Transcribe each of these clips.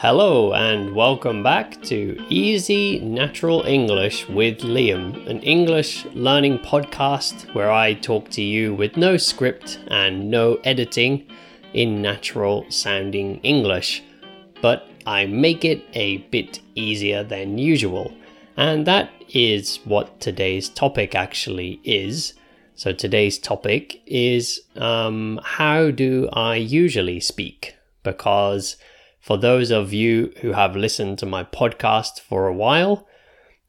Hello, and welcome back to Easy Natural English with Liam, an English learning podcast where I talk to you with no script and no editing in natural sounding English. But I make it a bit easier than usual. And that is what today's topic actually is. So today's topic is um, how do I usually speak? Because for those of you who have listened to my podcast for a while,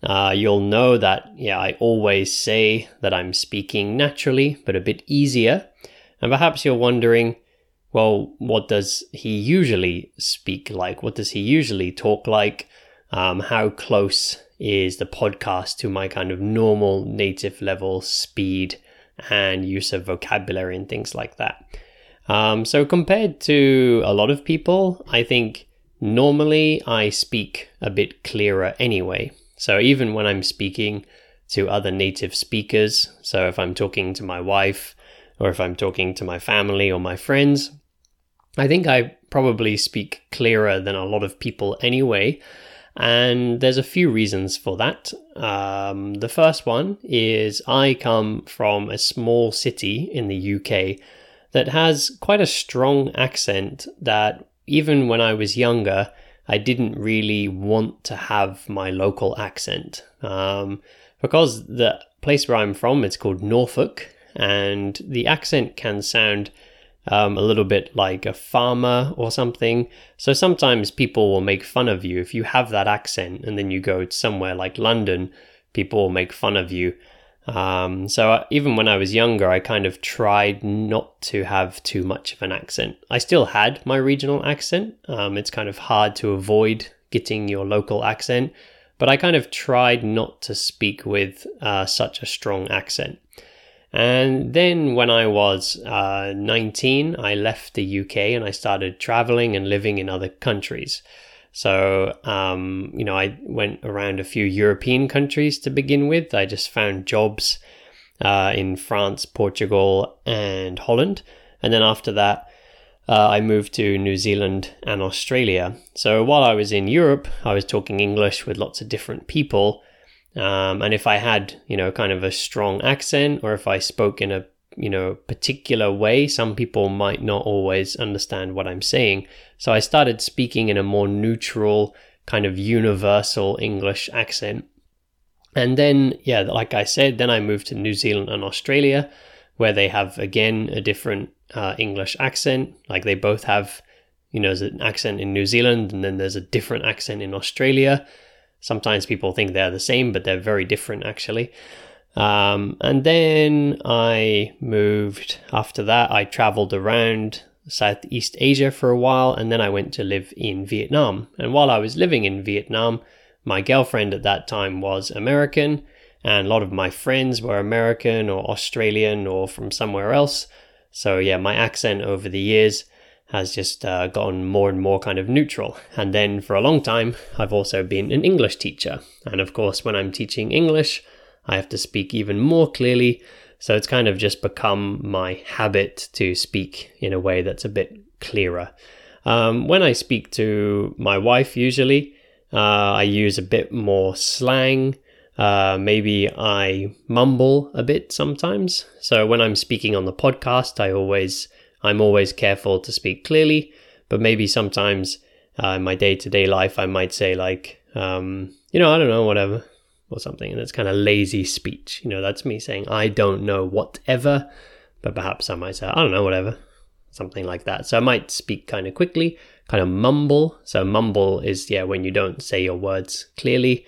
uh, you'll know that, yeah, I always say that I'm speaking naturally, but a bit easier. And perhaps you're wondering, well, what does he usually speak like? What does he usually talk like? Um, how close is the podcast to my kind of normal native level speed and use of vocabulary and things like that? Um, so compared to a lot of people, I think normally I speak a bit clearer anyway. So even when I'm speaking to other native speakers, so if I'm talking to my wife or if I'm talking to my family or my friends, I think I probably speak clearer than a lot of people anyway. And there's a few reasons for that. Um, the first one is I come from a small city in the UK that has quite a strong accent that even when I was younger, I didn't really want to have my local accent. Um, because the place where I'm from, it's called Norfolk, and the accent can sound um, a little bit like a farmer or something. So sometimes people will make fun of you if you have that accent, and then you go somewhere like London, people will make fun of you um, so uh, even when I was younger, I kind of tried not to have too much of an accent. I still had my regional accent. Um, it's kind of hard to avoid getting your local accent, but I kind of tried not to speak with uh, such a strong accent. And then when I was uh, 19, I left the UK and I started traveling and living in other countries. So, um, you know, I went around a few European countries to begin with. I just found jobs uh, in France, Portugal, and Holland. And then after that, uh, I moved to New Zealand and Australia. So while I was in Europe, I was talking English with lots of different people. Um, and if I had, you know, kind of a strong accent or if I spoke in a you know particular way. Some people might not always understand what i'm saying. So i started speaking in a more neutral kind of universal english accent. And then yeah like i said then i moved to new zealand and australia where they have again a different uh, english accent. Like they both have you know there's an accent in new zealand and then there's a different accent in australia. Sometimes people think they're the same but they're very different actually um, and then I moved after that. I traveled around Southeast Asia for a while and then I went to live in Vietnam. And while I was living in Vietnam, my girlfriend at that time was American and a lot of my friends were American or Australian or from somewhere else. So, yeah, my accent over the years has just uh, gotten more and more kind of neutral. And then for a long time, I've also been an English teacher. And of course, when I'm teaching English, I have to speak even more clearly. So it's kind of just become my habit to speak in a way that's a bit clearer. Um, when I speak to my wife, usually, uh, I use a bit more slang. Uh, maybe I mumble a bit sometimes. So when I'm speaking on the podcast, I always I'm always careful to speak clearly. But maybe sometimes uh, in my day to day life, I might say like, um, you know, I don't know, whatever or something. And it's kind of lazy speech. You know, that's me saying, I don't know whatever, but perhaps I might say, I don't know, whatever, something like that. So I might speak kind of quickly, kind of mumble. So mumble is, yeah, when you don't say your words clearly.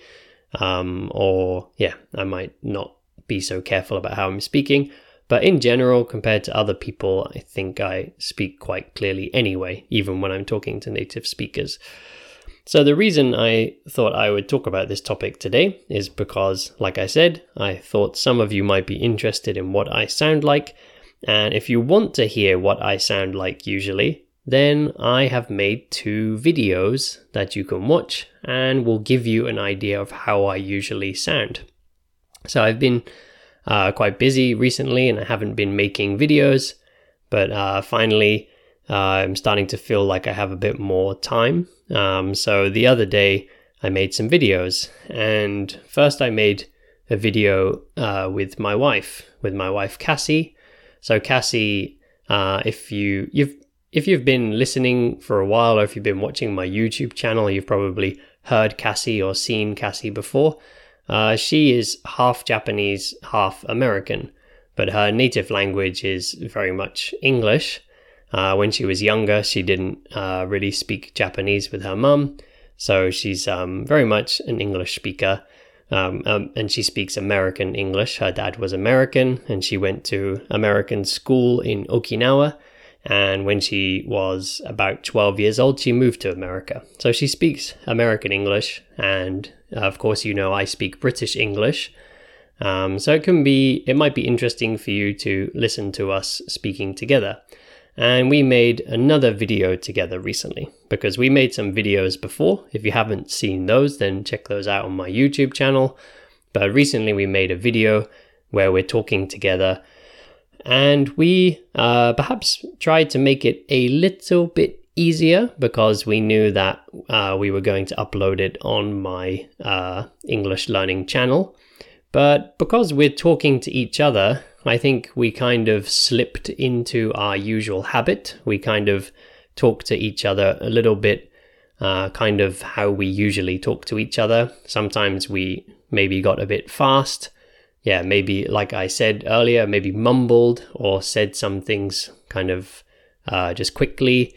Um, or, yeah, I might not be so careful about how I'm speaking. But in general, compared to other people, I think I speak quite clearly anyway, even when I'm talking to native speakers. So, the reason I thought I would talk about this topic today is because, like I said, I thought some of you might be interested in what I sound like. And if you want to hear what I sound like usually, then I have made two videos that you can watch and will give you an idea of how I usually sound. So, I've been uh, quite busy recently and I haven't been making videos, but uh, finally, uh, I'm starting to feel like I have a bit more time Um, so the other day, I made some videos, and first I made a video uh, with my wife, with my wife Cassie. So Cassie, uh, if you you've if you've been listening for a while, or if you've been watching my YouTube channel, you've probably heard Cassie or seen Cassie before. Uh, she is half Japanese, half American, but her native language is very much English. Uh, when she was younger, she didn't uh, really speak Japanese with her mum, so she's um, very much an English speaker. Um, um, and she speaks American English. Her dad was American, and she went to American school in Okinawa. And when she was about 12 years old, she moved to America. So she speaks American English, and uh, of course, you know I speak British English. Um, so it can be, it might be interesting for you to listen to us speaking together. And we made another video together recently because we made some videos before. If you haven't seen those, then check those out on my YouTube channel. But recently we made a video where we're talking together and we uh, perhaps tried to make it a little bit easier because we knew that uh, we were going to upload it on my uh, English learning channel. But because we're talking to each other, I think we kind of slipped into our usual habit. We kind of talk to each other a little bit, uh, kind of how we usually talk to each other. Sometimes we maybe got a bit fast. Yeah, maybe, like I said earlier, maybe mumbled or said some things kind of uh, just quickly,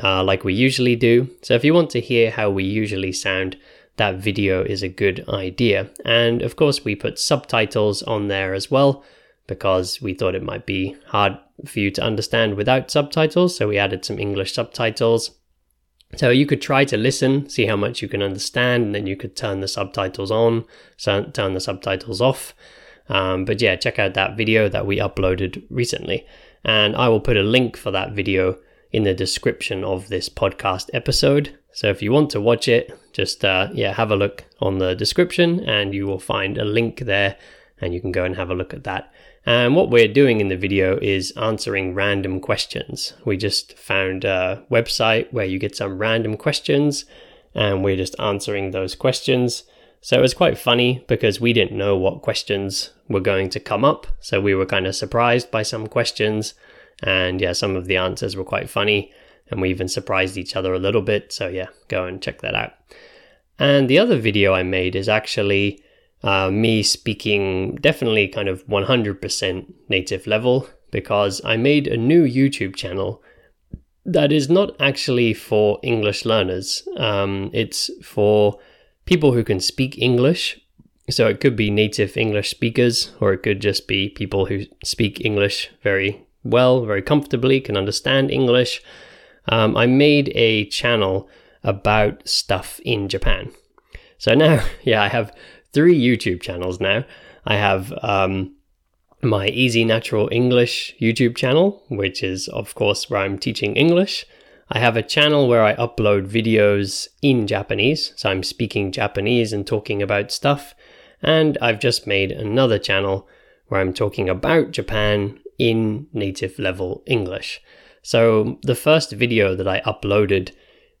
uh, like we usually do. So if you want to hear how we usually sound, that video is a good idea. And of course, we put subtitles on there as well because we thought it might be hard for you to understand without subtitles. So we added some English subtitles. So you could try to listen, see how much you can understand, and then you could turn the subtitles on, so turn the subtitles off. Um, but yeah, check out that video that we uploaded recently. And I will put a link for that video in the description of this podcast episode. So if you want to watch it, just uh, yeah, have a look on the description and you will find a link there and you can go and have a look at that. And what we're doing in the video is answering random questions. We just found a website where you get some random questions and we're just answering those questions. So it was quite funny because we didn't know what questions were going to come up. So we were kind of surprised by some questions. And yeah, some of the answers were quite funny. And we even surprised each other a little bit. So yeah, go and check that out. And the other video I made is actually uh, me speaking definitely kind of 100% native level because I made a new YouTube channel that is not actually for English learners. Um, it's for people who can speak English. So it could be native English speakers, or it could just be people who speak English very well, very comfortably, can understand English. Um, I made a channel about stuff in Japan. So now, yeah, I have three YouTube channels now. I have um, my Easy Natural English YouTube channel, which is, of course, where I'm teaching English. I have a channel where I upload videos in Japanese, so I'm speaking Japanese and talking about stuff. And I've just made another channel where I'm talking about Japan in native level English. So the first video that I uploaded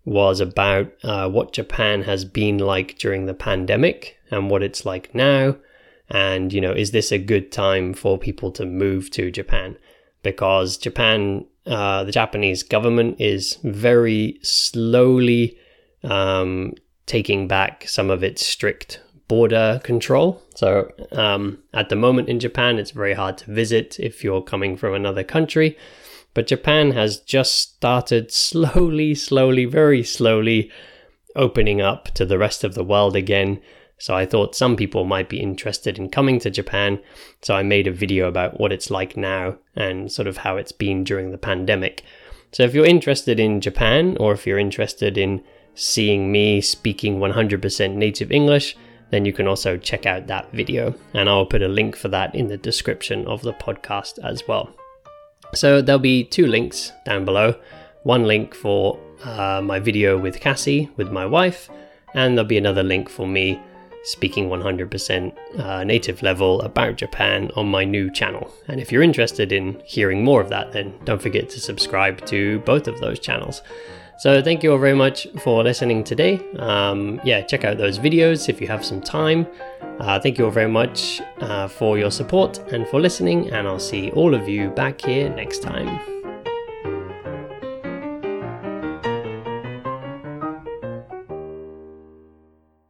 was about uh, what Japan has been like during the pandemic and what it's like now. And, you know, is this a good time for people to move to Japan? Because Japan, uh, the Japanese government is very slowly um, taking back some of its strict border control. So um, at the moment in Japan, it's very hard to visit if you're coming from another country. But Japan has just started slowly, slowly, very slowly opening up to the rest of the world again. So I thought some people might be interested in coming to Japan. So I made a video about what it's like now and sort of how it's been during the pandemic. So if you're interested in Japan or if you're interested in seeing me speaking 100% native English, then you can also check out that video. And I'll put a link for that in the description of the podcast as well. So there'll be two links down below. One link for uh, my video with Cassie, with my wife, and there'll be another link for me speaking 100% uh, native level about Japan on my new channel. And if you're interested in hearing more of that, then don't forget to subscribe to both of those channels. So thank you all very much for listening today. Um, yeah, check out those videos if you have some time. Uh, thank you all very much uh, for your support and for listening, and I'll see all of you back here next time.